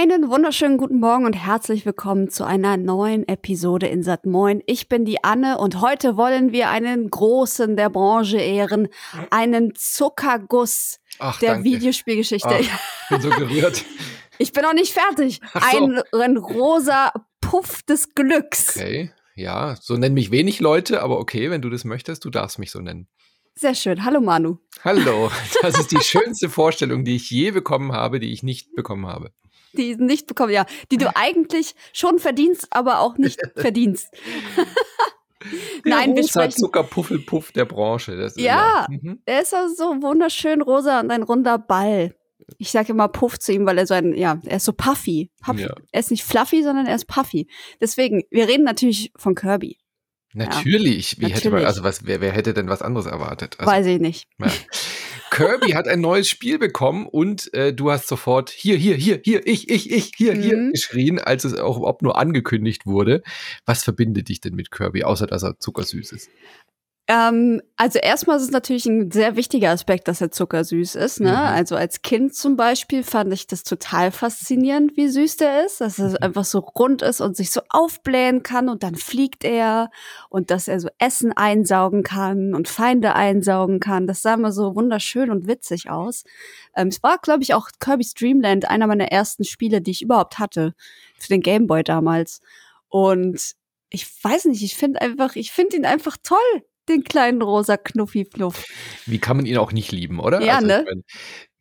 Einen wunderschönen guten Morgen und herzlich willkommen zu einer neuen Episode in Sat Moin. Ich bin die Anne und heute wollen wir einen großen der Branche ehren, einen Zuckerguss Ach, der danke. Videospielgeschichte. Ach, ich bin so gerührt. Ich bin noch nicht fertig. So. Ein, ein rosa Puff des Glücks. Okay, ja, so nennen mich wenig Leute, aber okay, wenn du das möchtest, du darfst mich so nennen. Sehr schön. Hallo Manu. Hallo, das ist die schönste Vorstellung, die ich je bekommen habe, die ich nicht bekommen habe. Die nicht bekommen, ja, die du eigentlich schon verdienst, aber auch nicht verdienst. Nein, wir rosa sprechen. Zuckerpuffelpuff der Branche. Ja. immer- Mhm. Er ist auch so wunderschön rosa und ein runder Ball. Ich sage immer Puff zu ihm, weil er so ein, ja, er ist so puffy. puffy. Ja. Er ist nicht fluffy, sondern er ist puffy. Deswegen, wir reden natürlich von Kirby. Natürlich. Wie hätte man, Natürlich. also was, wer, wer hätte denn was anderes erwartet? Also, Weiß ich nicht. ja. Kirby hat ein neues Spiel bekommen und äh, du hast sofort hier, hier, hier, hier, ich, ich, ich, hier, hier Mhm. geschrien, als es auch überhaupt nur angekündigt wurde. Was verbindet dich denn mit Kirby, außer dass er zuckersüß ist? Ähm, also erstmal ist es natürlich ein sehr wichtiger Aspekt, dass er zuckersüß ist. Ne? Mhm. Also als Kind zum Beispiel fand ich das total faszinierend, wie süß der ist, dass er Mhm. einfach so rund ist und sich so aufblähen kann und dann fliegt er und dass er so Essen einsaugen kann und Feinde einsaugen kann. Das sah immer so wunderschön und witzig aus. Ähm, es war, glaube ich, auch Kirby's Dreamland, einer meiner ersten Spiele, die ich überhaupt hatte für den Game Boy damals. Und ich weiß nicht, ich finde einfach, ich finde ihn einfach toll den kleinen rosa Knuffi-Fluff. Wie kann man ihn auch nicht lieben, oder? Ja, also, ne? ich mein,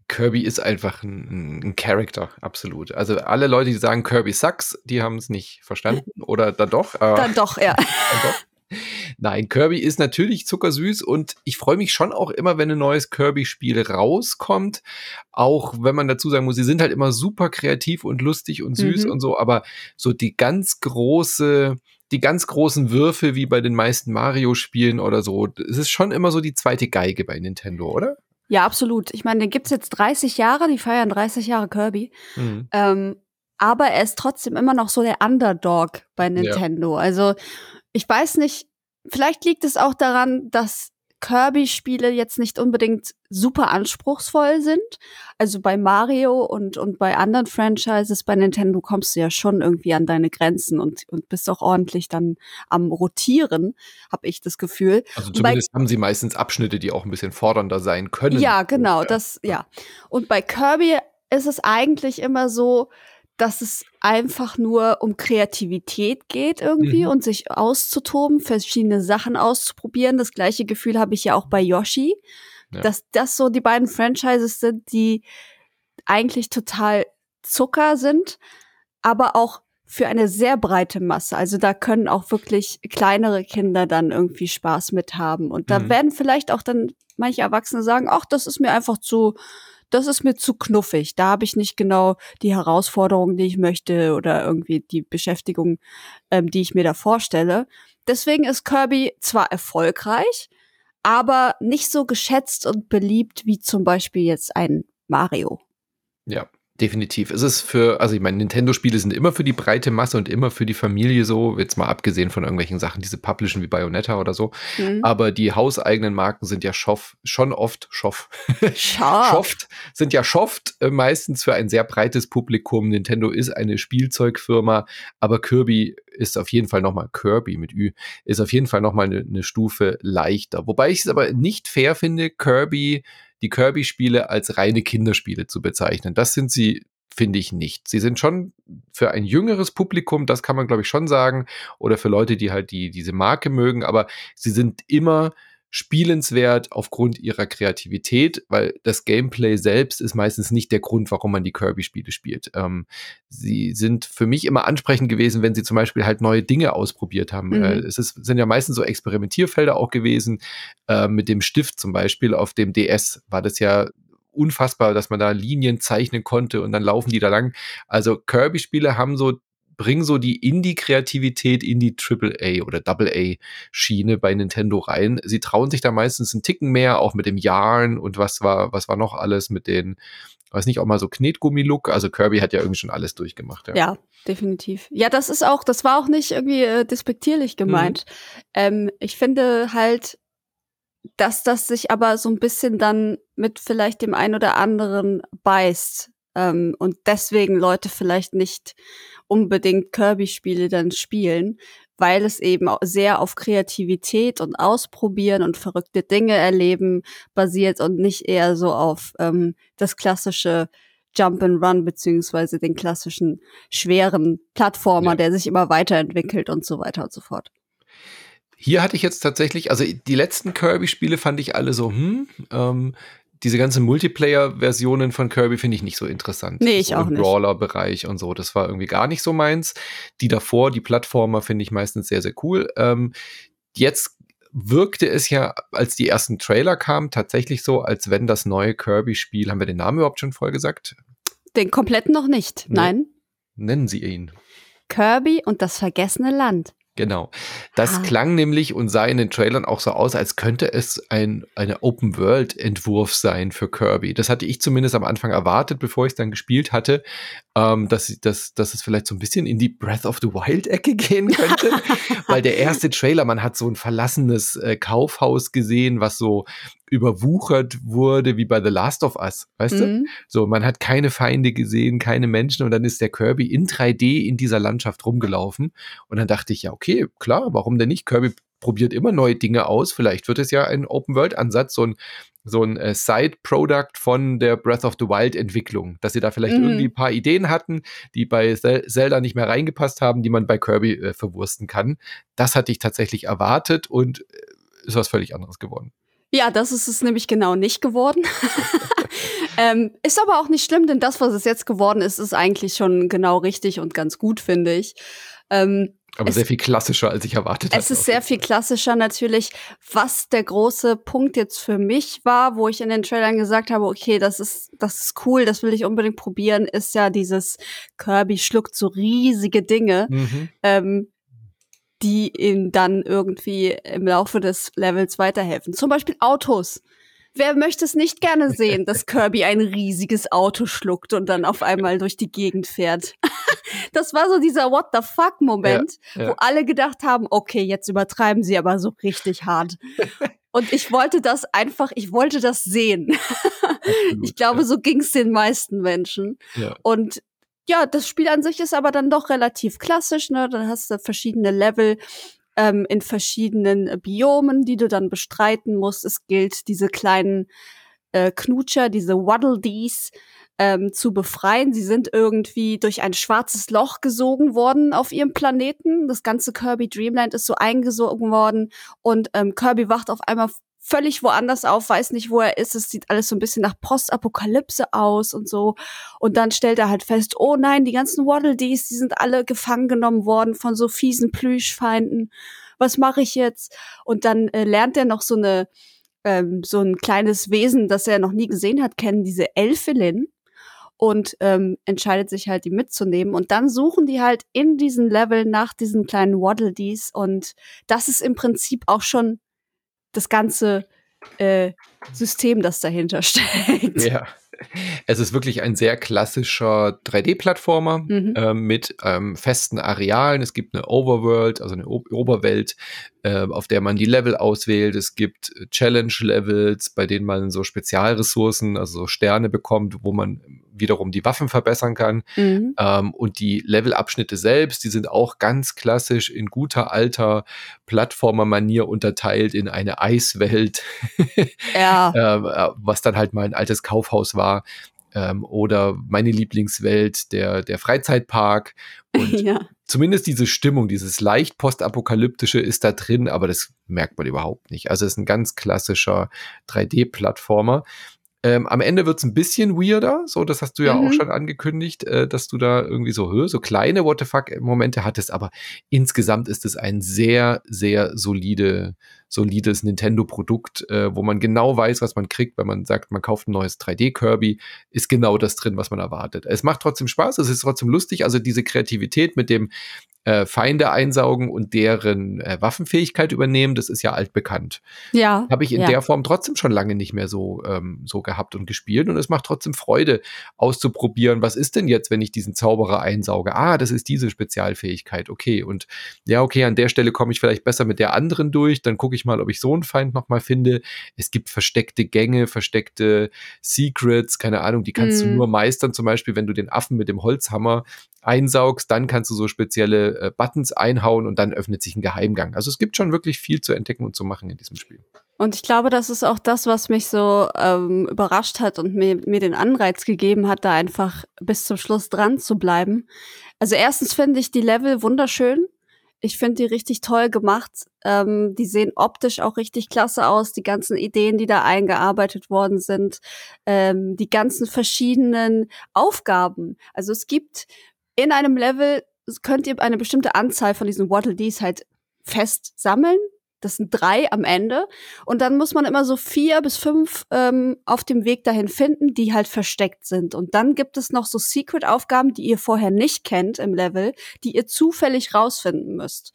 Kirby ist einfach ein, ein Charakter, absolut. Also alle Leute, die sagen Kirby sucks, die haben es nicht verstanden. Oder dann doch. Äh, Dann doch, ja. dann doch. Nein, Kirby ist natürlich zuckersüß und ich freue mich schon auch immer, wenn ein neues Kirby-Spiel rauskommt. Auch wenn man dazu sagen muss, sie sind halt immer super kreativ und lustig und süß Mhm. und so, aber so die ganz große, die ganz großen Würfe wie bei den meisten Mario-Spielen oder so, es ist schon immer so die zweite Geige bei Nintendo, oder? Ja, absolut. Ich meine, den gibt's jetzt 30 Jahre, die feiern 30 Jahre Kirby. Mhm. Ähm, aber er ist trotzdem immer noch so der Underdog bei Nintendo. Also, ich weiß nicht, vielleicht liegt es auch daran, dass Kirby-Spiele jetzt nicht unbedingt super anspruchsvoll sind. Also bei Mario und, und bei anderen Franchises bei Nintendo kommst du ja schon irgendwie an deine Grenzen und, und bist auch ordentlich dann am Rotieren, habe ich das Gefühl. Also Und bei- zumindest haben sie meistens Abschnitte, die auch ein bisschen fordernder sein können. Ja, genau, das, ja. Und bei Kirby ist es eigentlich immer so, dass es einfach nur um Kreativität geht irgendwie Mhm. und sich auszutoben, verschiedene Sachen auszuprobieren. Das gleiche Gefühl habe ich ja auch bei Yoshi, Ja. dass das so die beiden Franchises sind, die eigentlich total Zucker sind, aber auch für eine sehr breite Masse. Also da können auch wirklich kleinere Kinder dann irgendwie Spaß mit haben. Und da Mhm. werden vielleicht auch dann manche Erwachsene sagen, ach, das ist mir einfach zu, das ist mir zu knuffig. Da habe ich nicht genau die Herausforderungen, die ich möchte oder irgendwie die Beschäftigung, ähm, die ich mir da vorstelle. Deswegen ist Kirby zwar erfolgreich, aber nicht so geschätzt und beliebt wie zum Beispiel jetzt ein Mario. Ja, definitiv. Es ist für, also ich meine, Nintendo-Spiele sind immer für die breite Masse und immer für die Familie so, jetzt mal abgesehen von irgendwelchen Sachen, diese publishen wie Bayonetta oder so. Mhm. Aber die hauseigenen Marken sind ja schoff, schon oft schoff. Schofft sind ja schofft äh, meistens für ein sehr breites Publikum. Nintendo ist eine Spielzeugfirma, aber Kirby ist auf jeden Fall noch mal Kirby mit Ü ist auf jeden Fall noch mal eine, eine Stufe leichter. Wobei ich es aber nicht fair finde, Kirby die Kirby-Spiele als reine Kinderspiele zu bezeichnen. Das sind sie finde ich nicht. Sie sind schon für ein jüngeres Publikum, das kann man glaube ich schon sagen, oder für Leute, die halt die diese Marke mögen, aber sie sind immer spielenswert aufgrund ihrer Kreativität, weil das Gameplay selbst ist meistens nicht der Grund, warum man die Kirby-Spiele spielt. Ähm, sie sind für mich immer ansprechend gewesen, wenn sie zum Beispiel halt neue Dinge ausprobiert haben. Mhm. Äh, es ist, sind ja meistens so Experimentierfelder auch gewesen. Äh, mit dem Stift zum Beispiel auf dem DS war das ja unfassbar, dass man da Linien zeichnen konnte und dann laufen die da lang. Also Kirby-Spiele haben so bringen so die Indie-Kreativität in die AAA oder AA-Schiene bei Nintendo rein. Sie trauen sich da meistens einen Ticken mehr, auch mit dem Jahren und was war, was war noch alles mit den, weiß nicht, auch mal so Knetgummi-Look. Also Kirby hat ja irgendwie schon alles durchgemacht. Ja. Ja, definitiv. Ja, das ist auch, das war auch nicht irgendwie äh, despektierlich gemeint. Ähm, ich finde halt, dass das sich aber so ein bisschen dann mit vielleicht dem einen oder anderen beißt. Ähm, und deswegen Leute vielleicht nicht unbedingt Kirby-Spiele dann spielen, weil es eben sehr auf Kreativität und Ausprobieren und verrückte Dinge erleben basiert und nicht eher so auf ähm, das klassische Jump and Run beziehungsweise den klassischen schweren Plattformer, ja. der sich immer weiterentwickelt und so weiter und so fort. Hier hatte ich jetzt tatsächlich, also die letzten Kirby-Spiele fand ich alle so, hm, ähm, diese ganzen Multiplayer-Versionen von Kirby finde ich nicht so interessant. Nee, ich so auch im nicht. Brawler-Bereich und so. Das war irgendwie gar nicht so meins. Die davor, die Plattformer, finde ich meistens sehr, sehr cool. Ähm, jetzt wirkte es ja, als die ersten Trailer kamen, tatsächlich so, als wenn das neue Kirby-Spiel, haben wir den Namen überhaupt schon voll gesagt? Den kompletten noch nicht, nee. nein. Nennen Sie ihn. Kirby und das vergessene Land. Genau. Das ah. klang nämlich und sah in den Trailern auch so aus, als könnte es ein eine Open-World-Entwurf sein für Kirby. Das hatte ich zumindest am Anfang erwartet, bevor ich es dann gespielt hatte, ähm, dass, dass, dass es vielleicht so ein bisschen in die Breath of the Wild-Ecke gehen könnte. Weil der erste Trailer, man hat so ein verlassenes äh, Kaufhaus gesehen, was so überwuchert wurde wie bei The Last of Us, weißt mhm. du? So, man hat keine Feinde gesehen, keine Menschen und dann ist der Kirby in 3D in dieser Landschaft rumgelaufen und dann dachte ich, ja, okay, klar, warum denn nicht? Kirby probiert immer neue Dinge aus, vielleicht wird es ja ein Open-World-Ansatz, so ein so ein äh, Side-Product von der Breath of the Wild-Entwicklung, dass sie da vielleicht mhm. irgendwie ein paar Ideen hatten, die bei Zelda nicht mehr reingepasst haben, die man bei Kirby äh, verwursten kann. Das hatte ich tatsächlich erwartet und äh, ist was völlig anderes geworden. Ja, das ist es nämlich genau nicht geworden. ähm, ist aber auch nicht schlimm, denn das, was es jetzt geworden ist, ist eigentlich schon genau richtig und ganz gut, finde ich. Ähm, aber sehr viel klassischer, als ich erwartet habe. Es ist sehr viel klassischer natürlich. Was der große Punkt jetzt für mich war, wo ich in den Trailern gesagt habe, okay, das ist, das ist cool, das will ich unbedingt probieren, ist ja dieses Kirby schluckt so riesige Dinge. Mhm. Ähm, die ihm dann irgendwie im Laufe des Levels weiterhelfen. Zum Beispiel Autos. Wer möchte es nicht gerne sehen, dass Kirby ein riesiges Auto schluckt und dann auf einmal durch die Gegend fährt? das war so dieser What the fuck Moment, ja, ja. wo alle gedacht haben, okay, jetzt übertreiben sie aber so richtig hart. Und ich wollte das einfach, ich wollte das sehen. Absolut, ich glaube, ja. so ging es den meisten Menschen. Und ja, das Spiel an sich ist aber dann doch relativ klassisch, ne? Dann hast du verschiedene Level ähm, in verschiedenen Biomen, die du dann bestreiten musst. Es gilt, diese kleinen äh, Knutscher, diese Waddle Dees, ähm, zu befreien. Sie sind irgendwie durch ein schwarzes Loch gesogen worden auf ihrem Planeten. Das ganze Kirby Dreamland ist so eingesogen worden und ähm, Kirby wacht auf einmal völlig woanders auf, weiß nicht, wo er ist. Es sieht alles so ein bisschen nach Postapokalypse aus und so. Und dann stellt er halt fest, oh nein, die ganzen Waddle Dees, die sind alle gefangen genommen worden von so fiesen Plüschfeinden. Was mache ich jetzt? Und dann äh, lernt er noch so eine ähm, so ein kleines Wesen, das er noch nie gesehen hat, kennen, diese Elfelin und ähm, entscheidet sich halt, die mitzunehmen. Und dann suchen die halt in diesen Level nach diesen kleinen Waddle Dees. Und das ist im Prinzip auch schon das ganze äh, System, das dahinter steckt. Ja. Es ist wirklich ein sehr klassischer 3D-Plattformer mhm. äh, mit ähm, festen Arealen. Es gibt eine Overworld, also eine o Oberwelt, äh, auf der man die Level auswählt. Es gibt Challenge-Levels, bei denen man so Spezialressourcen, also so Sterne bekommt, wo man wiederum die Waffen verbessern kann. Mhm. Ähm, und die Levelabschnitte selbst, die sind auch ganz klassisch in guter alter Plattformer-Manier unterteilt in eine Eiswelt, ja. Ähm, äh, was dann halt mal ein altes Kaufhaus war. Ähm, oder meine Lieblingswelt, der, der Freizeitpark. Und ja. zumindest diese Stimmung, dieses leicht postapokalyptische ist da drin, aber das merkt man überhaupt nicht. Also es ist ein ganz klassischer 3D-Plattformer. Ähm, am Ende wird es ein bisschen weirder, so das hast du ja mhm. auch schon angekündigt, äh, dass du da irgendwie so, so kleine What the fuck Momente hattest, aber insgesamt ist es ein sehr, sehr solide, solides Nintendo-Produkt, äh, wo man genau weiß, was man kriegt, wenn man sagt, man kauft ein neues 3D-Kirby, ist genau das drin, was man erwartet. Es macht trotzdem Spaß, es ist trotzdem lustig, also diese Kreativität mit dem äh, Feinde einsaugen und deren äh, Waffenfähigkeit übernehmen. Das ist ja altbekannt. Ja. Habe ich in ja. der Form trotzdem schon lange nicht mehr so, ähm, so gehabt und gespielt. Und es macht trotzdem Freude, auszuprobieren, was ist denn jetzt, wenn ich diesen Zauberer einsauge? Ah, das ist diese Spezialfähigkeit. Okay. Und ja, okay, an der Stelle komme ich vielleicht besser mit der anderen durch. Dann gucke ich mal, ob ich so einen Feind nochmal finde. Es gibt versteckte Gänge, versteckte Secrets, keine Ahnung, die kannst Mhm. du nur meistern, zum Beispiel, wenn du den Affen mit dem Holzhammer einsaugst, dann kannst du so spezielle äh, Buttons einhauen und dann öffnet sich ein Geheimgang. Also es gibt schon wirklich viel zu entdecken und zu machen in diesem Spiel. Und ich glaube, das ist auch das, was mich so ähm, überrascht hat und mir, mir den Anreiz gegeben hat, da einfach bis zum Schluss dran zu bleiben. Also erstens finde ich die Level wunderschön. Ich finde die richtig toll gemacht. Ähm, die sehen optisch auch richtig klasse aus. Die ganzen Ideen, die da eingearbeitet worden sind, ähm, die ganzen verschiedenen Aufgaben. Also es gibt in einem Level könnt ihr eine bestimmte Anzahl von diesen Waddle Dees halt fest sammeln. Das sind drei am Ende. Und dann muss man immer so vier bis fünf ähm, auf dem Weg dahin finden, die halt versteckt sind. Und dann gibt es noch so Secret-Aufgaben, die ihr vorher nicht kennt im Level, die ihr zufällig rausfinden müsst.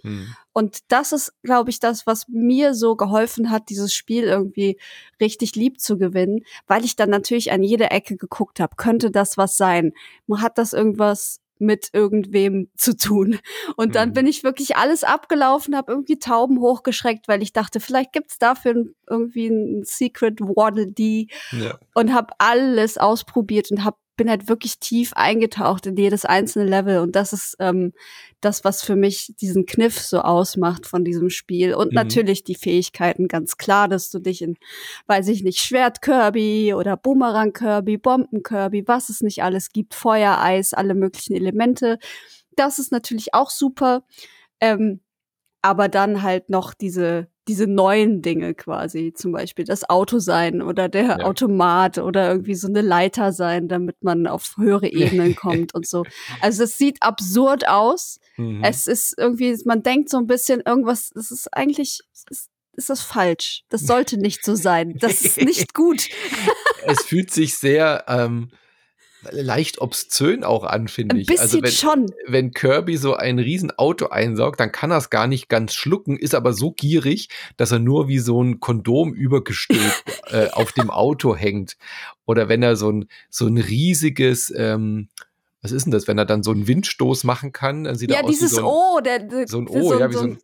Und das ist, glaube ich, das, was mir so geholfen hat, dieses Spiel irgendwie richtig lieb zu gewinnen, weil ich dann natürlich an jede Ecke geguckt habe. Könnte das was sein? Hat das irgendwas mit irgendwem zu tun. Und dann Mhm. bin ich wirklich alles abgelaufen, habe irgendwie Tauben hochgeschreckt, weil ich dachte, vielleicht gibt's dafür irgendwie ein Secret Waddle Dee Ja. und habe alles ausprobiert und hab, bin halt wirklich tief eingetaucht in jedes einzelne Level. Und das ist ähm, das, was für mich diesen Kniff so ausmacht von diesem Spiel. Und Mhm. natürlich die Fähigkeiten, ganz klar, dass du dich in, weiß ich nicht, Schwert-Kirby oder Bumerang-Kirby, Bomben-Kirby, was es nicht alles gibt, Feuer, Eis, alle möglichen Elemente. Das ist natürlich auch super. Ähm, aber dann halt noch diese, diese neuen Dinge quasi, zum Beispiel das Auto sein oder der Ja. Automat oder irgendwie so eine Leiter sein, damit man auf höhere Ebenen kommt und so. Also es sieht absurd aus. Mhm. Es ist irgendwie, man denkt so ein bisschen irgendwas, das ist eigentlich, ist, ist das falsch. Das sollte nicht so sein. Das ist nicht gut. es fühlt sich sehr ähm, leicht obszön auch an, finde Ein ich. bisschen Also wenn, schon. wenn Kirby so ein riesen Auto einsaugt, dann kann er es gar nicht ganz schlucken, ist aber so gierig, dass er nur wie so ein Kondom übergestülpt äh, auf dem Auto hängt. Oder wenn er so ein, so ein riesiges, ähm, was ist denn das, wenn er dann so einen Windstoß machen kann, dann sieht er Ja, aus wie dieses so ein, O, der, der so ein O, ja, wie so ein,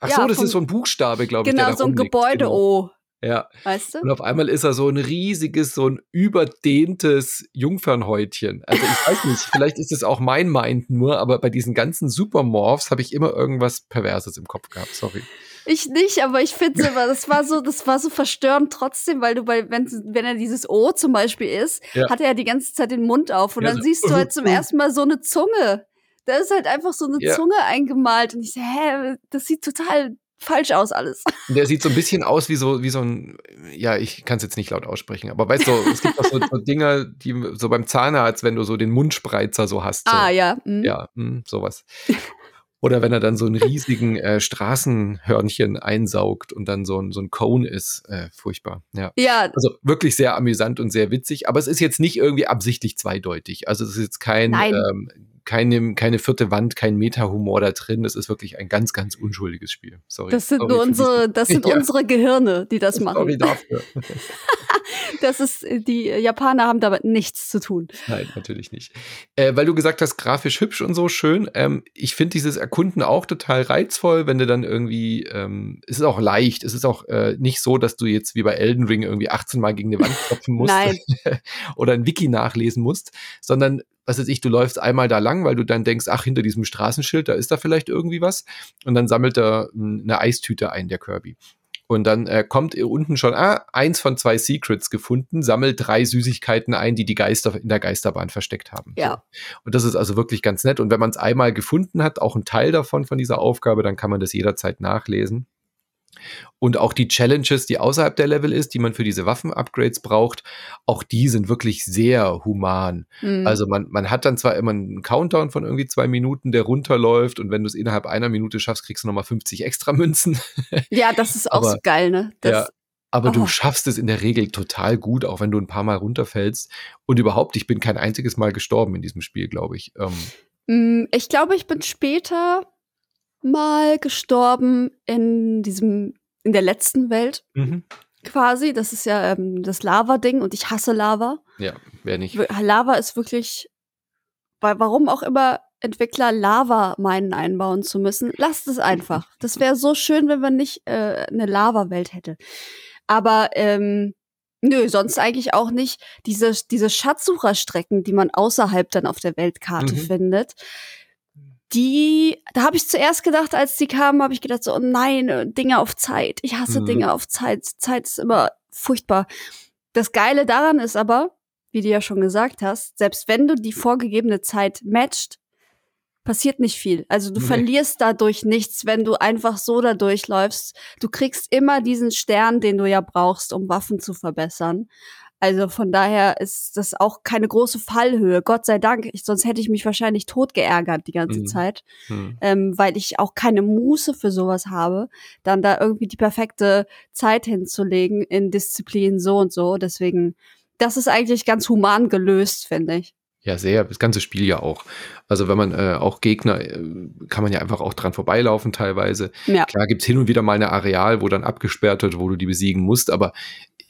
ach ja, so, das vom- ist so ein Buchstabe, glaube ich, der genau, so ein rumliegt. Gebäude-O, Genau. Ja, weißt du? und auf einmal ist er so ein riesiges, so ein überdehntes Jungfernhäutchen. Also ich weiß nicht, vielleicht ist es auch mein Mind nur, aber bei diesen ganzen Supermorphs habe ich immer irgendwas Perverses im Kopf gehabt. Sorry. Ich nicht, aber ich finde immer, das war so, das war so verstörend trotzdem, weil du bei, wenn, wenn er dieses O zum Beispiel ist, Ja. hat er ja die ganze Zeit den Mund auf und Ja, dann so, siehst du halt zum ersten Mal so eine Zunge. Da ist halt einfach so eine Ja. Zunge eingemalt und ich so, hä, das sieht total falsch aus alles. Der sieht so ein bisschen aus wie so, wie so ein, ja, ich kann es jetzt nicht laut aussprechen, aber weißt du, es gibt auch so, so Dinger, die so beim Zahnarzt, wenn du so den Mundspreizer so hast. So. Ah ja. mhm. Ja, mh, sowas. Oder wenn er dann so einen riesigen äh, Straßenhörnchen einsaugt und dann so ein, so ein Cone ist. Äh, furchtbar. Ja. Ja, Also wirklich sehr amüsant und sehr witzig, aber es ist jetzt nicht irgendwie absichtlich zweideutig. Also es ist jetzt kein, ähm, keine, keine vierte Wand, kein Meta-Humor da drin. Das ist wirklich ein ganz, ganz unschuldiges Spiel. Sorry. das sind Sorry unsere, das sind Ja. unsere Gehirne, die das machen. Sorry dafür. Das ist, die Japaner haben damit nichts zu tun. Nein, natürlich nicht. Äh, weil du gesagt hast, grafisch hübsch und so schön. Ähm, ich finde dieses Erkunden auch total reizvoll, wenn du dann irgendwie, ähm, es ist auch leicht, es ist auch äh, nicht so, dass du jetzt wie bei Elden Ring irgendwie 18 Mal gegen eine Wand klopfen musst oder ein Wiki nachlesen musst, sondern was weiß ich, du läufst einmal da lang, weil du dann denkst, ach, hinter diesem Straßenschild, da ist da vielleicht irgendwie was. Und dann sammelt er mh, eine Eistüte ein, der Kirby. Und dann äh, kommt unten schon, ah, eins von zwei Secrets gefunden, sammelt drei Süßigkeiten ein, die die Geister in der Geisterbahn versteckt haben. Ja. Und das ist also wirklich ganz nett. Und wenn man es einmal gefunden hat, auch ein Teil davon, von dieser Aufgabe, dann kann man das jederzeit nachlesen. Und auch die Challenges, die außerhalb der Level ist, die man für diese Waffen-Upgrades braucht, auch die sind wirklich sehr human. Mhm. Also man, man hat dann zwar immer einen Countdown von irgendwie zwei Minuten, der runterläuft und wenn du es innerhalb einer Minute schaffst, kriegst du nochmal 50 extra Münzen. ja, das ist auch aber- so geil, ne? Das, Ja. Aber Oh. du schaffst es in der Regel total gut, auch wenn du ein paar Mal runterfällst. Und überhaupt, ich bin kein einziges Mal gestorben in diesem Spiel, glaube ich. Ähm, Mm, ich glaube, ich bin später mal gestorben in diesem, in der letzten Welt. Mhm. Quasi. Das ist ja ähm, das Lava-Ding und ich hasse Lava. Ja, wer nicht. Lava ist wirklich, weil warum auch immer Entwickler Lava meinen einbauen zu müssen. Lasst es einfach. Das wäre so schön, wenn man nicht äh, eine Lava-Welt hätte. Aber ähm, nö, sonst eigentlich auch nicht. Diese, diese Schatzsucherstrecken, die man außerhalb dann auf der Weltkarte mhm. findet, die, da habe ich zuerst gedacht, als die kamen, habe ich gedacht so, oh nein, äh, Dinge auf Zeit. Ich hasse mhm. Dinge auf Zeit. Zeit ist immer furchtbar. Das Geile daran ist aber, wie du ja schon gesagt hast, selbst wenn du die vorgegebene Zeit matcht, passiert nicht viel. Also du nee. verlierst dadurch nichts, wenn du einfach so da durchläufst. Du kriegst immer diesen Stern, den du ja brauchst, um Waffen zu verbessern. Also von daher ist das auch keine große Fallhöhe. Gott sei Dank, ich, sonst hätte ich mich wahrscheinlich tot geärgert die ganze mhm. Zeit, mhm. Ähm, weil ich auch keine Muße für sowas habe, dann da irgendwie die perfekte Zeit hinzulegen in Disziplin so und so. Deswegen, das ist eigentlich ganz human gelöst, finde ich. Ja, sehr. Das ganze Spiel ja auch. Also wenn man äh, auch Gegner, äh, kann man ja einfach auch dran vorbeilaufen teilweise. Ja. Klar gibt's hin und wieder mal ein Areal, wo dann abgesperrt wird, wo du die besiegen musst, aber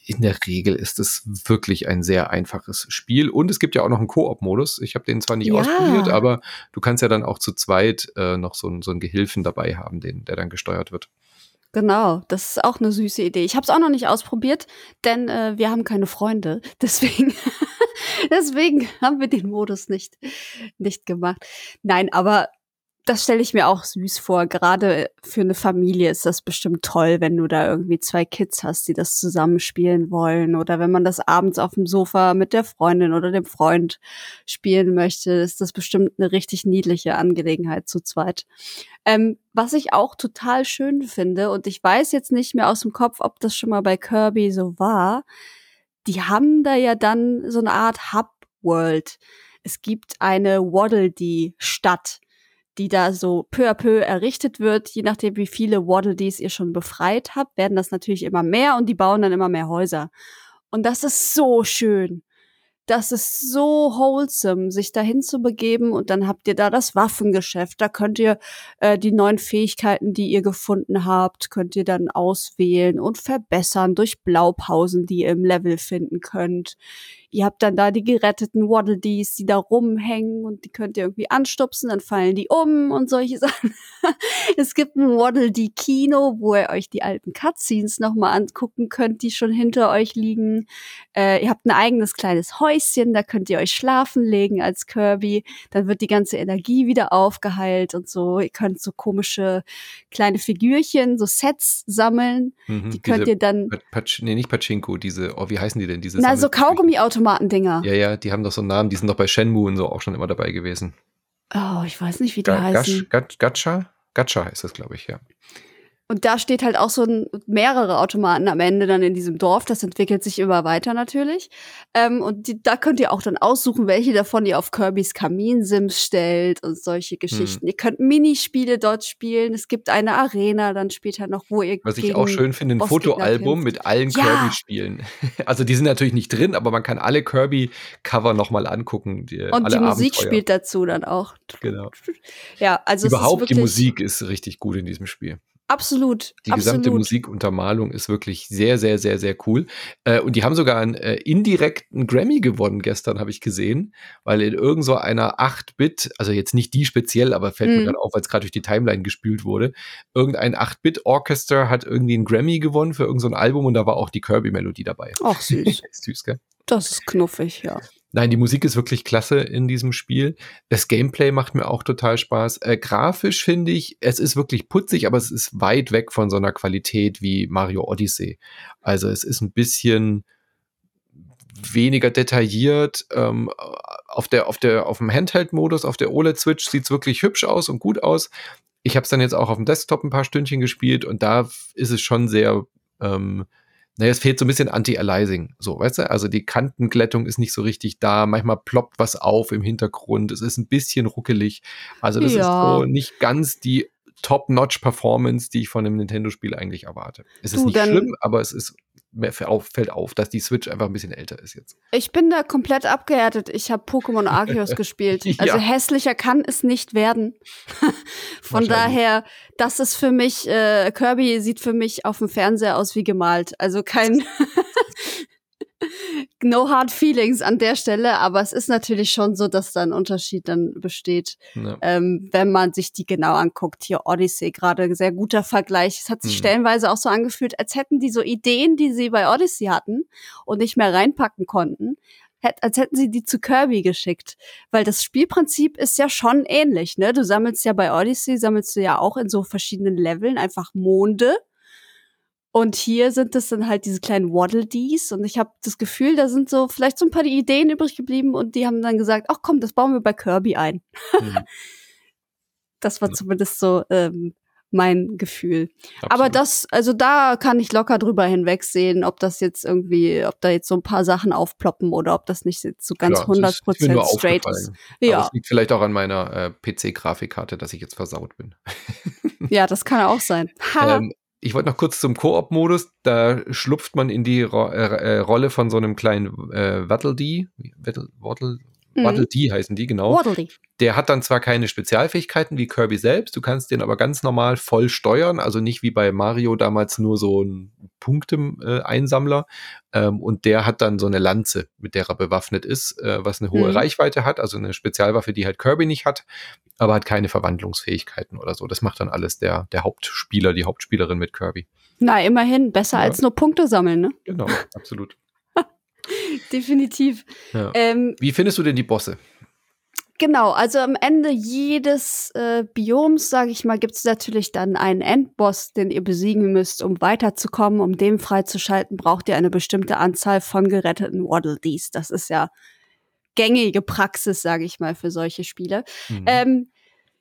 in der Regel ist es wirklich ein sehr einfaches Spiel. Und es gibt ja auch noch einen Koop-Modus. Ich habe den zwar nicht ja. ausprobiert, aber du kannst ja dann auch zu zweit äh, noch so, so einen Gehilfen dabei haben, den, der dann gesteuert wird. Genau, das ist auch eine süße Idee. Ich habe es auch noch nicht ausprobiert, denn äh, wir haben keine Freunde. Deswegen, deswegen haben wir den Modus nicht, nicht gemacht. Nein, aber das stelle ich mir auch süß vor. Gerade für eine Familie ist das bestimmt toll, wenn du da irgendwie zwei Kids hast, die das zusammenspielen wollen. Oder wenn man das abends auf dem Sofa mit der Freundin oder dem Freund spielen möchte, ist das bestimmt eine richtig niedliche Angelegenheit zu zweit. Ähm, was ich auch total schön finde, und ich weiß jetzt nicht mehr aus dem Kopf, ob das schon mal bei Kirby so war, die haben da ja dann so eine Art Hub-World. Es gibt eine Waddle Dee Stadt die da so peu à peu errichtet wird. Je nachdem, wie viele Waddle Dees ihr schon befreit habt, werden das natürlich immer mehr und die bauen dann immer mehr Häuser. Und das ist so schön das ist so wholesome, sich dahin zu begeben und dann habt ihr da das Waffengeschäft. Da könnt ihr äh, die neuen Fähigkeiten, die ihr gefunden habt, könnt ihr dann auswählen und verbessern durch Blaupausen, die ihr im Level finden könnt. Ihr habt dann da die geretteten Waddle Dees, die da rumhängen und die könnt ihr irgendwie anstupsen, dann fallen die um und solche Sachen. es gibt ein Waddle Dee Kino, wo ihr euch die alten Cutscenes nochmal angucken könnt, die schon hinter euch liegen. Äh, ihr habt ein eigenes kleines Häuschen, da könnt ihr euch schlafen legen als Kirby. Dann wird die ganze Energie wieder aufgeheilt und so. Ihr könnt so komische kleine Figürchen, so Sets sammeln. Mhm, die könnt ihr dann. Patsch, nee, nicht Pachinko, diese, oh, wie heißen die denn? Diese Na, so Kaugummi-Automaten. Automatendinger. Ja, ja, die haben doch so einen Namen, die sind doch bei Shenmue und so auch schon immer dabei gewesen. Oh, ich weiß nicht, wie die Ga heißen. Gacha? Gacha heißt das, glaube ich, ja. Und da steht halt auch so ein, mehrere Automaten am Ende dann in diesem Dorf. Das entwickelt sich immer weiter natürlich. Ähm, und die, da könnt ihr auch dann aussuchen, welche davon ihr auf Kirbys Kaminsims stellt und solche Geschichten. Hm. Ihr könnt Minispiele dort spielen. Es gibt eine Arena dann später noch, wo ihr. Was ich auch schön finde, ein Fotoalbum mit allen ja. Kirby-Spielen. Also die sind natürlich nicht drin, aber man kann alle Kirby-Cover nochmal angucken. Die, und die Musik Abenteuer. spielt dazu dann auch. Genau. Ja, also überhaupt die Musik ist richtig gut in diesem Spiel. Absolut. Die gesamte absolut. Musikuntermalung ist wirklich sehr, sehr, sehr, sehr cool. Äh, und die haben sogar einen äh, indirekten Grammy gewonnen gestern, habe ich gesehen, weil in irgend so einer 8-Bit, also jetzt nicht die speziell, aber fällt mhm. mir gerade auf, weil es gerade durch die Timeline gespült wurde, irgendein 8-Bit-Orchester hat irgendwie einen Grammy gewonnen für irgendein so Album und da war auch die Kirby-Melodie dabei. Ach, süß. süß, gell? Das ist knuffig, ja. Nein, die Musik ist wirklich klasse in diesem Spiel. Das Gameplay macht mir auch total Spaß. Äh, grafisch finde ich, es ist wirklich putzig, aber es ist weit weg von so einer Qualität wie Mario Odyssey. Also es ist ein bisschen weniger detailliert. Ähm, auf der, auf der, auf dem Handheld-Modus, auf der OLED-Switch sieht es wirklich hübsch aus und gut aus. Ich habe es dann jetzt auch auf dem Desktop ein paar Stündchen gespielt und da ist es schon sehr ähm, naja, es fehlt so ein bisschen Anti-Aliasing, so, weißt du? Also die Kantenglättung ist nicht so richtig da, manchmal ploppt was auf im Hintergrund, es ist ein bisschen ruckelig. Also das ja. ist so nicht ganz die Top-Notch-Performance, die ich von einem Nintendo-Spiel eigentlich erwarte. Es ist Du, nicht schlimm, aber es ist mir fällt auf, dass die Switch einfach ein bisschen älter ist jetzt. Ich bin da komplett abgehärtet. Ich habe Pokémon Arceus gespielt. Ja. Also hässlicher kann es nicht werden. Von daher, das ist für mich, äh, Kirby sieht für mich auf dem Fernseher aus wie gemalt. Also kein No hard feelings an der Stelle, aber es ist natürlich schon so, dass da ein Unterschied dann besteht, Ja. ähm, wenn man sich die genau anguckt. Hier Odyssey gerade ein sehr guter Vergleich. Es hat sich Mhm. stellenweise auch so angefühlt, als hätten die so Ideen, die sie bei Odyssey hatten und nicht mehr reinpacken konnten, hätt- als hätten sie die zu Kirby geschickt. Weil das Spielprinzip ist ja schon ähnlich, ne? Du sammelst ja bei Odyssey, sammelst du ja auch in so verschiedenen Leveln einfach Monde. Und hier sind es dann halt diese kleinen Waddle-Dees. Und ich habe das Gefühl, da sind so vielleicht so ein paar Ideen übrig geblieben und die haben dann gesagt, ach komm, das bauen wir bei Kirby ein. Mhm. Das war Ja. zumindest so ähm, mein Gefühl. Aber Absolut. das, also da kann ich locker drüber hinwegsehen, ob das jetzt irgendwie, ob da jetzt so ein paar Sachen aufploppen oder ob das nicht jetzt so ganz 100% nur straight ist. aufgefallen. Aber Ja, es liegt vielleicht auch an meiner äh, PC-Grafikkarte, dass ich jetzt versaut bin. ja, das kann auch sein. Ähm, ich wollte noch kurz zum Koop-Modus. Da schlupft man in die Ro äh, äh, Rolle von so einem kleinen äh, Waddle-Dee. Waddle, Waddle, Mhm. Waddle-Dee heißen die, genau. Waddle-Dee. Der hat dann zwar keine Spezialfähigkeiten wie Kirby selbst, du kannst den aber ganz normal voll steuern, also nicht wie bei Mario damals nur so ein Punkte-Einsammler. Ähm, und der hat dann so eine Lanze, mit der er bewaffnet ist, äh, was eine hohe Mhm. Reichweite hat, also eine Spezialwaffe, die halt Kirby nicht hat, aber hat keine Verwandlungsfähigkeiten oder so. Das macht dann alles der, der Hauptspieler, die Hauptspielerin mit Kirby. Na, immerhin, besser Ja. als nur Punkte sammeln, ne? Genau, absolut. Definitiv. Ja. Ähm, Wie findest du denn die Bosse? Genau, also am Ende jedes äh, Bioms, sage ich mal, gibt es natürlich dann einen Endboss, den ihr besiegen müsst, um weiterzukommen. Um den freizuschalten, braucht ihr eine bestimmte Anzahl von geretteten Waddle Dees. Das ist ja gängige Praxis, sage ich mal, für solche Spiele. Mhm. Ähm,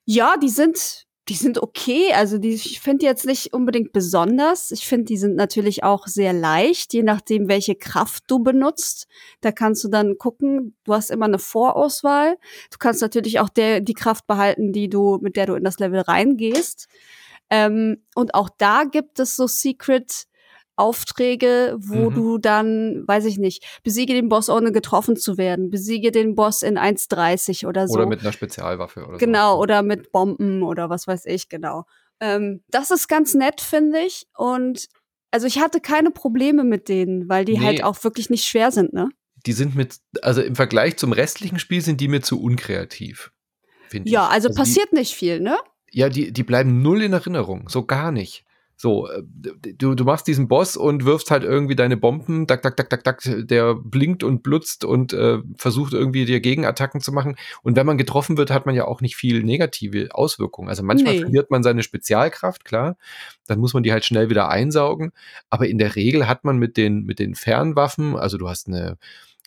ja, die sind, die sind okay. Also die, ich finde die jetzt nicht unbedingt besonders. Ich finde, die sind natürlich auch sehr leicht, je nachdem, welche Kraft du benutzt. Da kannst du dann gucken. Du hast immer eine Vorauswahl. Du kannst natürlich auch der, die Kraft behalten, die du, mit der du in das Level reingehst. Ähm, und auch da gibt es so Secret Aufträge, wo Mhm. du dann, weiß ich nicht, besiege den Boss ohne getroffen zu werden, besiege den Boss in 1,30 oder so. Oder mit einer Spezialwaffe oder Genau, so. oder mit Bomben oder was weiß ich, genau. Ähm, das ist ganz nett, finde ich. Und also ich hatte keine Probleme mit denen, weil die Nee. halt auch wirklich nicht schwer sind, ne? Die sind mit, also im Vergleich zum restlichen Spiel sind die mir zu unkreativ. finde Ja, also die- passiert nicht viel, ne? Ja, die, die bleiben null in Erinnerung, so gar nicht. So, äh, du, du machst diesen Boss und wirfst halt irgendwie deine Bomben, tak, tak, tak, tak, tak, der blinkt und blutzt und äh, versucht irgendwie dir Gegenattacken zu machen. Und wenn man getroffen wird, hat man ja auch nicht viel negative Auswirkungen. Also manchmal Nee. verliert man seine Spezialkraft, klar. Dann muss man die halt schnell wieder einsaugen. Aber in der Regel hat man mit den, mit den Fernwaffen, also du hast eine,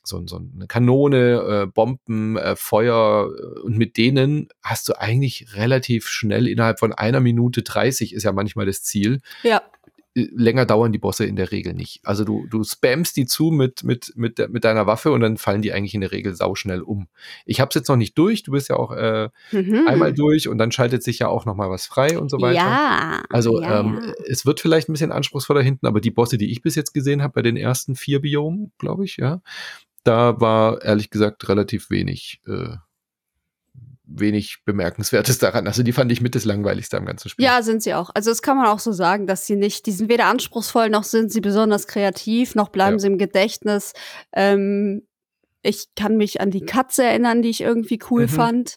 so, so eine Kanone, äh, Bomben, äh, Feuer äh, und mit denen hast du eigentlich relativ schnell innerhalb von einer Minute 30 ist ja manchmal das Ziel. Ja. Äh, Länger dauern die Bosse in der Regel nicht. Also du, du spammst die zu mit, mit, mit, der- mit deiner Waffe und dann fallen die eigentlich in der Regel sauschnell um. Ich habe es jetzt noch nicht durch, du bist ja auch äh, Mhm. einmal durch und dann schaltet sich ja auch noch mal was frei und so weiter. Ja. Also ja, ähm, ja. es wird vielleicht ein bisschen anspruchsvoller hinten, aber die Bosse, die ich bis jetzt gesehen habe, bei den ersten vier Biomen, glaube ich, ja, da war ehrlich gesagt relativ wenig, äh, wenig Bemerkenswertes daran. Also die fand ich mit das langweiligste am ganzen Spiel. Ja, sind sie auch. Also das kann man auch so sagen, dass sie nicht, die sind weder anspruchsvoll, noch sind sie besonders kreativ, noch bleiben Ja. sie im Gedächtnis. Ähm, ich kann mich an die Katze erinnern, die ich irgendwie cool Mhm. fand.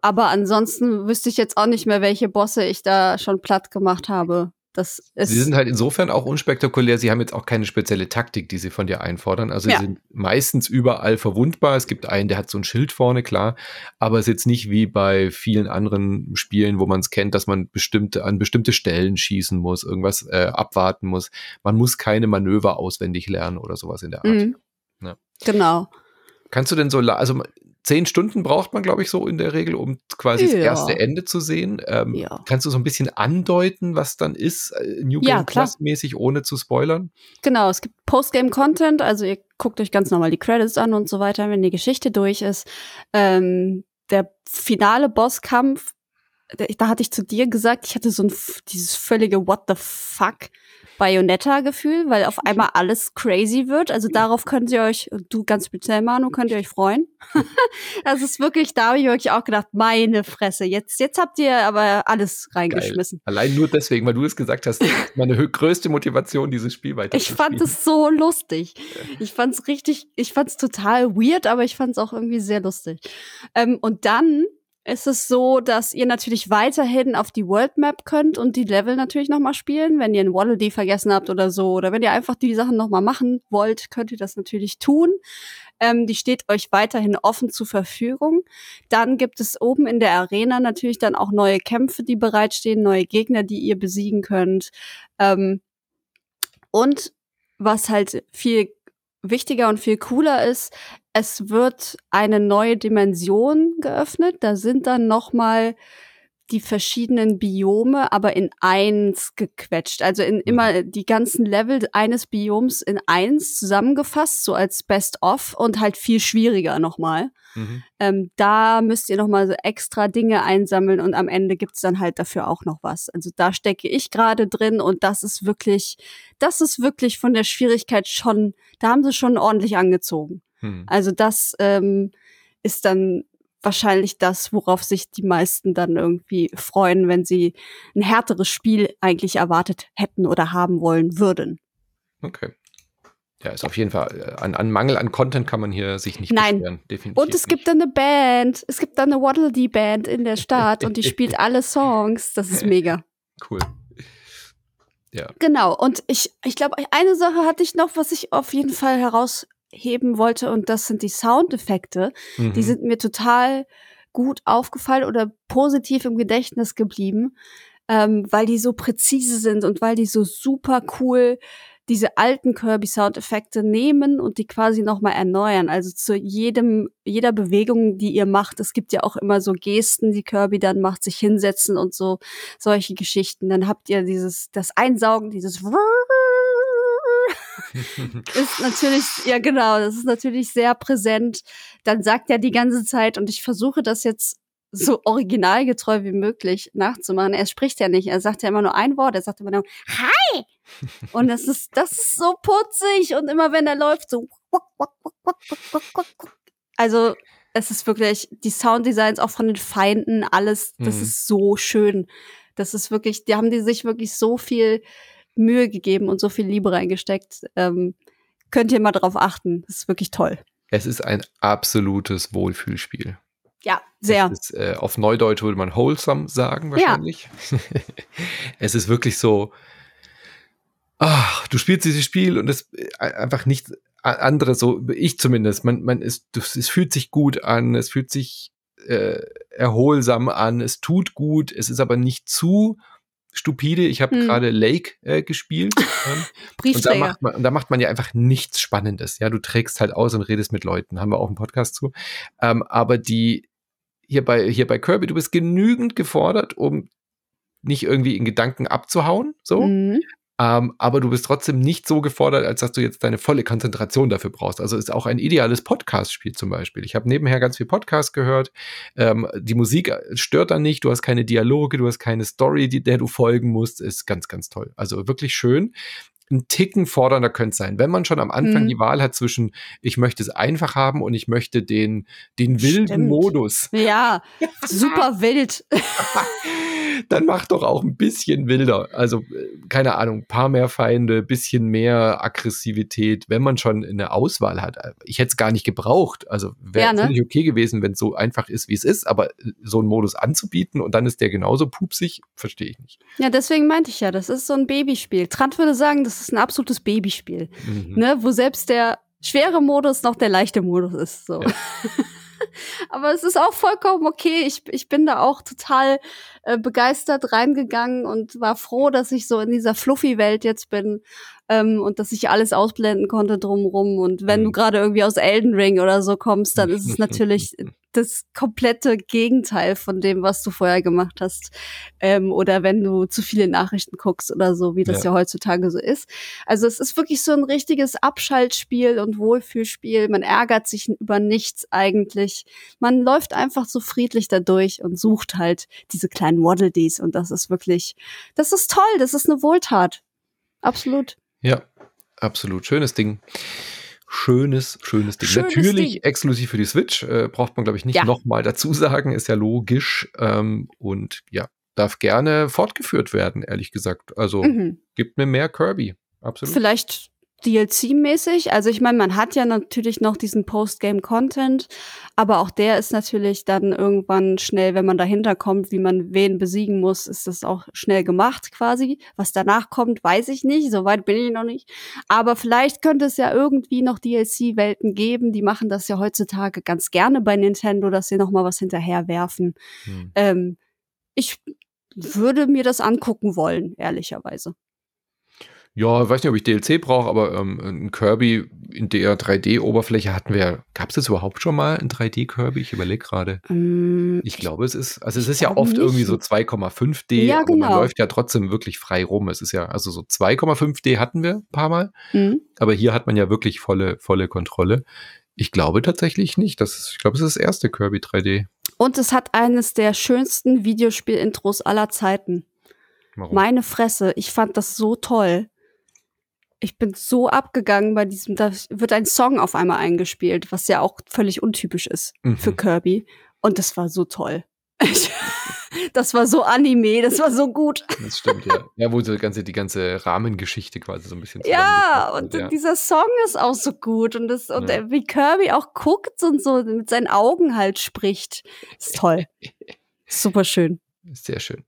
Aber ansonsten wüsste ich jetzt auch nicht mehr, welche Bosse ich da schon platt gemacht habe. Das ist. Sie sind halt insofern auch unspektakulär. Sie haben jetzt auch keine spezielle Taktik, die sie von dir einfordern. Also Ja. sie sind meistens überall verwundbar. Es gibt einen, der hat so ein Schild vorne, klar. Aber es ist jetzt nicht wie bei vielen anderen Spielen, wo man es kennt, dass man bestimmte, an bestimmte Stellen schießen muss, irgendwas äh, abwarten muss. Man muss keine Manöver auswendig lernen oder sowas in der Art. Mhm. Ja. Genau. Kannst du denn so, also zehn Stunden braucht man, glaube ich, so in der Regel, um quasi das Ja. erste Ende zu sehen. Ähm, Ja. Kannst du so ein bisschen andeuten, was dann ist, äh, New Ja, Game klar. Plus mäßig, ohne zu spoilern? Genau, es gibt Postgame-Content, also ihr guckt euch ganz normal die Credits an und so weiter, wenn die Geschichte durch ist. Ähm, der finale Bosskampf da hatte ich zu dir gesagt, ich hatte so ein dieses völlige What the fuck Bayonetta-Gefühl, weil auf einmal alles crazy wird. Also darauf könnt ihr euch, du ganz speziell, Manu, könnt ihr euch freuen. das ist wirklich, da habe ich wirklich auch gedacht, meine Fresse, jetzt, jetzt habt ihr aber alles reingeschmissen. Geil. Allein nur deswegen, weil du es gesagt hast, meine größte Motivation, dieses Spiel weiter Ich fand es so lustig. Ich fand es richtig, ich fand es total weird, aber ich fand es auch irgendwie sehr lustig. Ähm, und dann ist es so, dass ihr natürlich weiterhin auf die World Map könnt und die Level natürlich nochmal spielen. Wenn ihr ein Waddle vergessen habt oder so, oder wenn ihr einfach die Sachen nochmal machen wollt, könnt ihr das natürlich tun. Ähm, die steht euch weiterhin offen zur Verfügung. Dann gibt es oben in der Arena natürlich dann auch neue Kämpfe, die bereitstehen, neue Gegner, die ihr besiegen könnt. Ähm, und was halt viel wichtiger und viel cooler ist, es wird eine neue Dimension geöffnet. Da sind dann noch mal die verschiedenen Biome, aber in eins gequetscht. Also in immer mhm. die ganzen Level eines Bioms in eins zusammengefasst, so als Best-of und halt viel schwieriger nochmal. Mhm. Ähm, da müsst ihr nochmal so extra Dinge einsammeln und am Ende gibt's dann halt dafür auch noch was. Also da stecke ich gerade drin und das ist wirklich, das ist wirklich von der Schwierigkeit schon, da haben sie schon ordentlich angezogen. Mhm. Also das ähm, ist dann wahrscheinlich das, worauf sich die meisten dann irgendwie freuen, wenn sie ein härteres Spiel eigentlich erwartet hätten oder haben wollen würden. Okay. Ja, ist auf jeden Fall, äh, an, an Mangel an Content kann man hier sich nicht Nein. beschweren. Definitiv und es gibt dann eine Band, es gibt dann eine Waddle Dee Band in der Stadt und die spielt alle Songs. Das ist mega. Cool. Ja. Genau. Und ich, ich glaube, eine Sache hatte ich noch, was ich auf jeden Fall heraus heben wollte und das sind die Soundeffekte. Mhm. Die sind mir total gut aufgefallen oder positiv im Gedächtnis geblieben, ähm, weil die so präzise sind und weil die so super cool diese alten Kirby-Soundeffekte nehmen und die quasi nochmal erneuern. Also zu jedem, jeder Bewegung, die ihr macht. Es gibt ja auch immer so Gesten, die Kirby dann macht, sich hinsetzen und so, solche Geschichten. Dann habt ihr dieses, das Einsaugen, dieses ist natürlich, ja genau, das ist natürlich sehr präsent. Dann sagt er die ganze Zeit, und ich versuche das jetzt so originalgetreu wie möglich nachzumachen. Er spricht ja nicht, er sagt ja immer nur ein Wort, er sagt immer nur Hi! Und das ist, das ist so putzig und immer wenn er läuft, so also es ist wirklich die Sounddesigns auch von den Feinden, alles, das mhm. ist so schön. Das ist wirklich, die haben die sich wirklich so viel Mühe gegeben und so viel Liebe reingesteckt. Ähm, könnt ihr mal drauf achten. Das ist wirklich toll. Es ist ein absolutes Wohlfühlspiel. Ja, sehr. Ist, äh, auf Neudeutsch würde man wholesome sagen, wahrscheinlich. Ja. es ist wirklich so, ach, du spielst dieses Spiel und es äh, einfach nichts anderes, so ich zumindest. Man, man ist, es fühlt sich gut an, es fühlt sich äh, erholsam an, es tut gut, es ist aber nicht zu stupide. Ich habe hm. gerade Lake äh, gespielt. Ähm, und, da macht man, und da macht man ja einfach nichts Spannendes. Ja, du trägst halt aus und redest mit Leuten. Haben wir auch einen Podcast zu. Ähm, aber die hier bei, hier bei Kirby, du bist genügend gefordert, um nicht irgendwie in Gedanken abzuhauen, so. Mhm. Ähm, aber du bist trotzdem nicht so gefordert, als dass du jetzt deine volle Konzentration dafür brauchst. Also ist auch ein ideales Podcast-Spiel zum Beispiel. Ich habe nebenher ganz viel Podcast gehört. Ähm, die Musik stört dann nicht. Du hast keine Dialoge, du hast keine Story, die, der du folgen musst. Ist ganz, ganz toll. Also wirklich schön. Ein Ticken fordernder könnte es sein. Wenn man schon am Anfang mhm. die Wahl hat zwischen, ich möchte es einfach haben und ich möchte den, den wilden Stimmt. Modus. Ja, super wild. dann mach doch auch ein bisschen wilder. Also, keine Ahnung, paar mehr Feinde, bisschen mehr Aggressivität, wenn man schon eine Auswahl hat. Ich hätte es gar nicht gebraucht. Also wäre ja, ne? völlig okay gewesen, wenn es so einfach ist, wie es ist, aber so einen Modus anzubieten und dann ist der genauso pupsig, verstehe ich nicht. Ja, deswegen meinte ich ja, das ist so ein Babyspiel. Trant würde sagen, das ist ein absolutes Babyspiel. Mhm. Ne? Wo selbst der schwere Modus noch der leichte Modus ist. So. Ja. Aber es ist auch vollkommen okay. Ich, ich bin da auch total äh, begeistert reingegangen und war froh, dass ich so in dieser Fluffy-Welt jetzt bin ähm, und dass ich alles ausblenden konnte drumrum. Und wenn du mhm. gerade irgendwie aus Elden Ring oder so kommst, dann ist es natürlich das komplette Gegenteil von dem, was du vorher gemacht hast. Ähm, oder wenn du zu viele Nachrichten guckst oder so, wie das ja. ja. heutzutage so ist. Also es ist wirklich so ein richtiges Abschaltspiel und Wohlfühlspiel. Man ärgert sich über nichts eigentlich. Man läuft einfach so friedlich da durch und sucht halt diese kleine ein Waddle Dees und das ist wirklich, das ist toll, das ist eine Wohltat. Absolut. Ja, absolut. Schönes Ding. Schönes, schönes Ding. Schönes Natürlich Ding. exklusiv für die Switch. Äh, braucht man, glaube ich, nicht Ja. nochmal dazu sagen. Ist ja logisch. Ähm, und ja, darf gerne fortgeführt werden, ehrlich gesagt. Also Mhm. gibt mir mehr Kirby. Absolut. Vielleicht DLC-mäßig. Also ich meine, man hat ja natürlich noch diesen Postgame-Content, aber auch der ist natürlich dann irgendwann schnell, wenn man dahinter kommt, wie man wen besiegen muss, ist das auch schnell gemacht quasi. Was danach kommt, weiß ich nicht. Soweit bin ich noch nicht. Aber vielleicht könnte es ja irgendwie noch DLC-Welten geben. Die machen das ja heutzutage ganz gerne bei Nintendo, dass sie noch mal was hinterherwerfen. Hm. Ähm, ich würde mir das angucken wollen, ehrlicherweise. Ja, ich weiß nicht, ob ich DLC brauche, aber ähm, ein Kirby in der 3D-Oberfläche hatten wir. Gab es das überhaupt schon mal ein 3D-Kirby? Ich überlege gerade. Ähm, Ich glaube, es ist, also es ist ja oft irgendwie nicht. so 2,5D, Ja, aber man genau. läuft ja trotzdem wirklich frei rum. Es ist ja, also so 2,5D hatten wir ein paar Mal, hm? aber hier hat man ja wirklich volle, volle Kontrolle. Ich glaube tatsächlich nicht. Das ist, ich glaube, es ist das erste Kirby 3D. Und es hat eines der schönsten Videospiel-Intros aller Zeiten. Warum? Meine Fresse, ich fand das so toll. Ich bin so abgegangen bei diesem, da wird ein Song auf einmal eingespielt, was ja auch völlig untypisch ist Mhm. für Kirby. Und das war so toll. das war so Anime, das war so gut. Das stimmt, ja. Ja, wo die ganze, die ganze Rahmengeschichte quasi so ein bisschen Ja, und ja. dieser Song ist auch so gut. Und, das, und Ja. wie Kirby auch guckt und so mit seinen Augen halt spricht. Ist toll. Super schön. Sehr schön.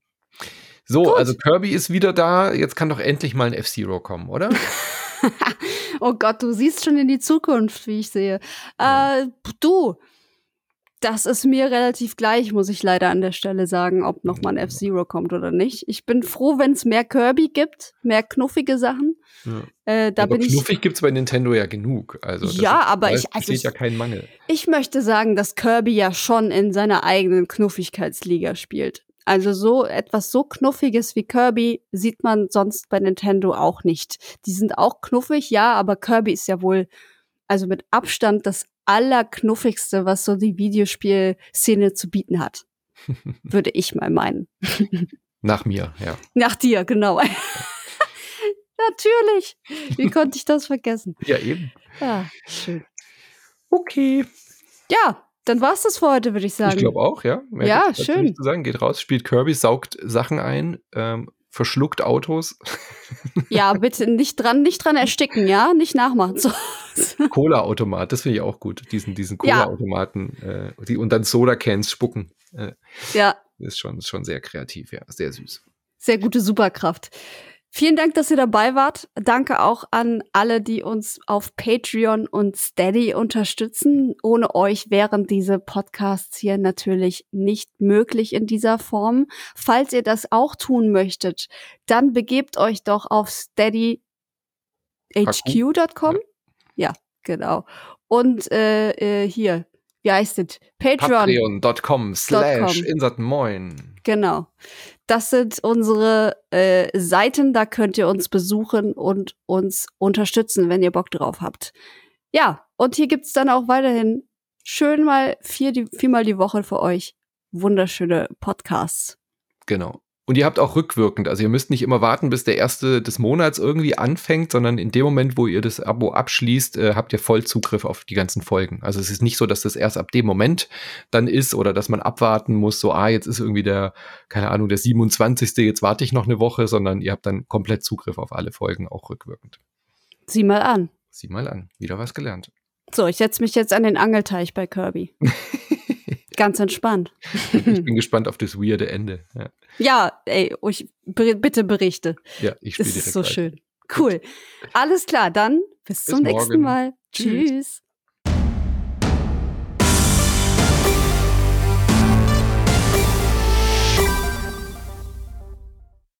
So, Gut. also Kirby ist wieder da. Jetzt kann doch endlich mal ein F-Zero kommen, oder? Oh Gott, du siehst schon in die Zukunft, wie ich sehe. Äh, du, das ist mir relativ gleich, muss ich leider an der Stelle sagen, ob noch mal ein F-Zero kommt oder nicht. Ich bin froh, wenn es mehr Kirby gibt, mehr knuffige Sachen. Ja. Äh, da aber bin knuffig gibt es bei Nintendo ja genug. Also Ja, ist, aber da ich- also besteht ich- ja kein Mangel. Ich möchte sagen, dass Kirby ja schon in seiner eigenen Knuffigkeitsliga spielt. Also so etwas so Knuffiges wie Kirby sieht man sonst bei Nintendo auch nicht. Die sind auch knuffig, ja, aber Kirby ist ja wohl also mit Abstand das allerknuffigste, was so die Videospielszene zu bieten hat. Würde ich mal meinen. Nach mir, ja. Nach dir, genau. Natürlich. Wie konnte ich das vergessen? Ja, eben. Ja, schön. Okay. Ja, dann war's das für heute, würde ich sagen. Ich glaube auch, ja. Mehr Ja, schön. Zu sagen. Geht raus, spielt Kirby, saugt Sachen ein, ähm, verschluckt Autos, Ja, bitte nicht dran, nicht dran ersticken, ja? Nicht nachmachen. So. Cola-Automat, das finde ich auch gut. Diesen, diesen Ja. Cola-Automaten äh, die, und dann Soda-Cans spucken. Äh, Ja, ist, schon, ist schon sehr kreativ, ja. Sehr süß. sehr gute Superkraft. Vielen Dank, dass ihr dabei wart. Danke auch an alle, die uns auf Patreon und Steady unterstützen. Ohne euch wären diese Podcasts hier natürlich nicht möglich in dieser Form. Falls ihr das auch tun möchtet, dann begebt euch doch auf steadyhq.com. Ja, genau. Und äh, äh, hier, wie heißt es? Patreon. Patreon.com slash com. Genau. Das sind unsere äh, Seiten, da könnt ihr uns besuchen und uns unterstützen, wenn ihr Bock drauf habt. Ja, und hier gibt's dann auch weiterhin schön mal vier, die, viermal die Woche für euch wunderschöne Podcasts. Genau. Und ihr habt auch rückwirkend, also ihr müsst nicht immer warten, bis der erste des Monats irgendwie anfängt, sondern in dem Moment, wo ihr das Abo abschließt, äh, habt ihr voll Zugriff auf die ganzen Folgen. Also es ist nicht so, dass das erst ab dem Moment dann ist oder dass man abwarten muss, so, ah, jetzt ist irgendwie der, keine Ahnung, der 27. Jetzt warte ich noch eine Woche, sondern ihr habt dann komplett Zugriff auf alle Folgen, auch rückwirkend. Sieh mal an. Sieh mal an, wieder was gelernt. So, ich setze mich jetzt an den Angelteich bei Kirby. Ganz entspannt. Ich bin gespannt auf das weirde Ende. Ja, Ja, ey, ich, ber- bitte berichte. ja ich spiele Das direkt ist so weiter. schön. Cool. Alles klar, dann bis, Bis zum nächsten morgen. Mal. Tschüss. Tschüss.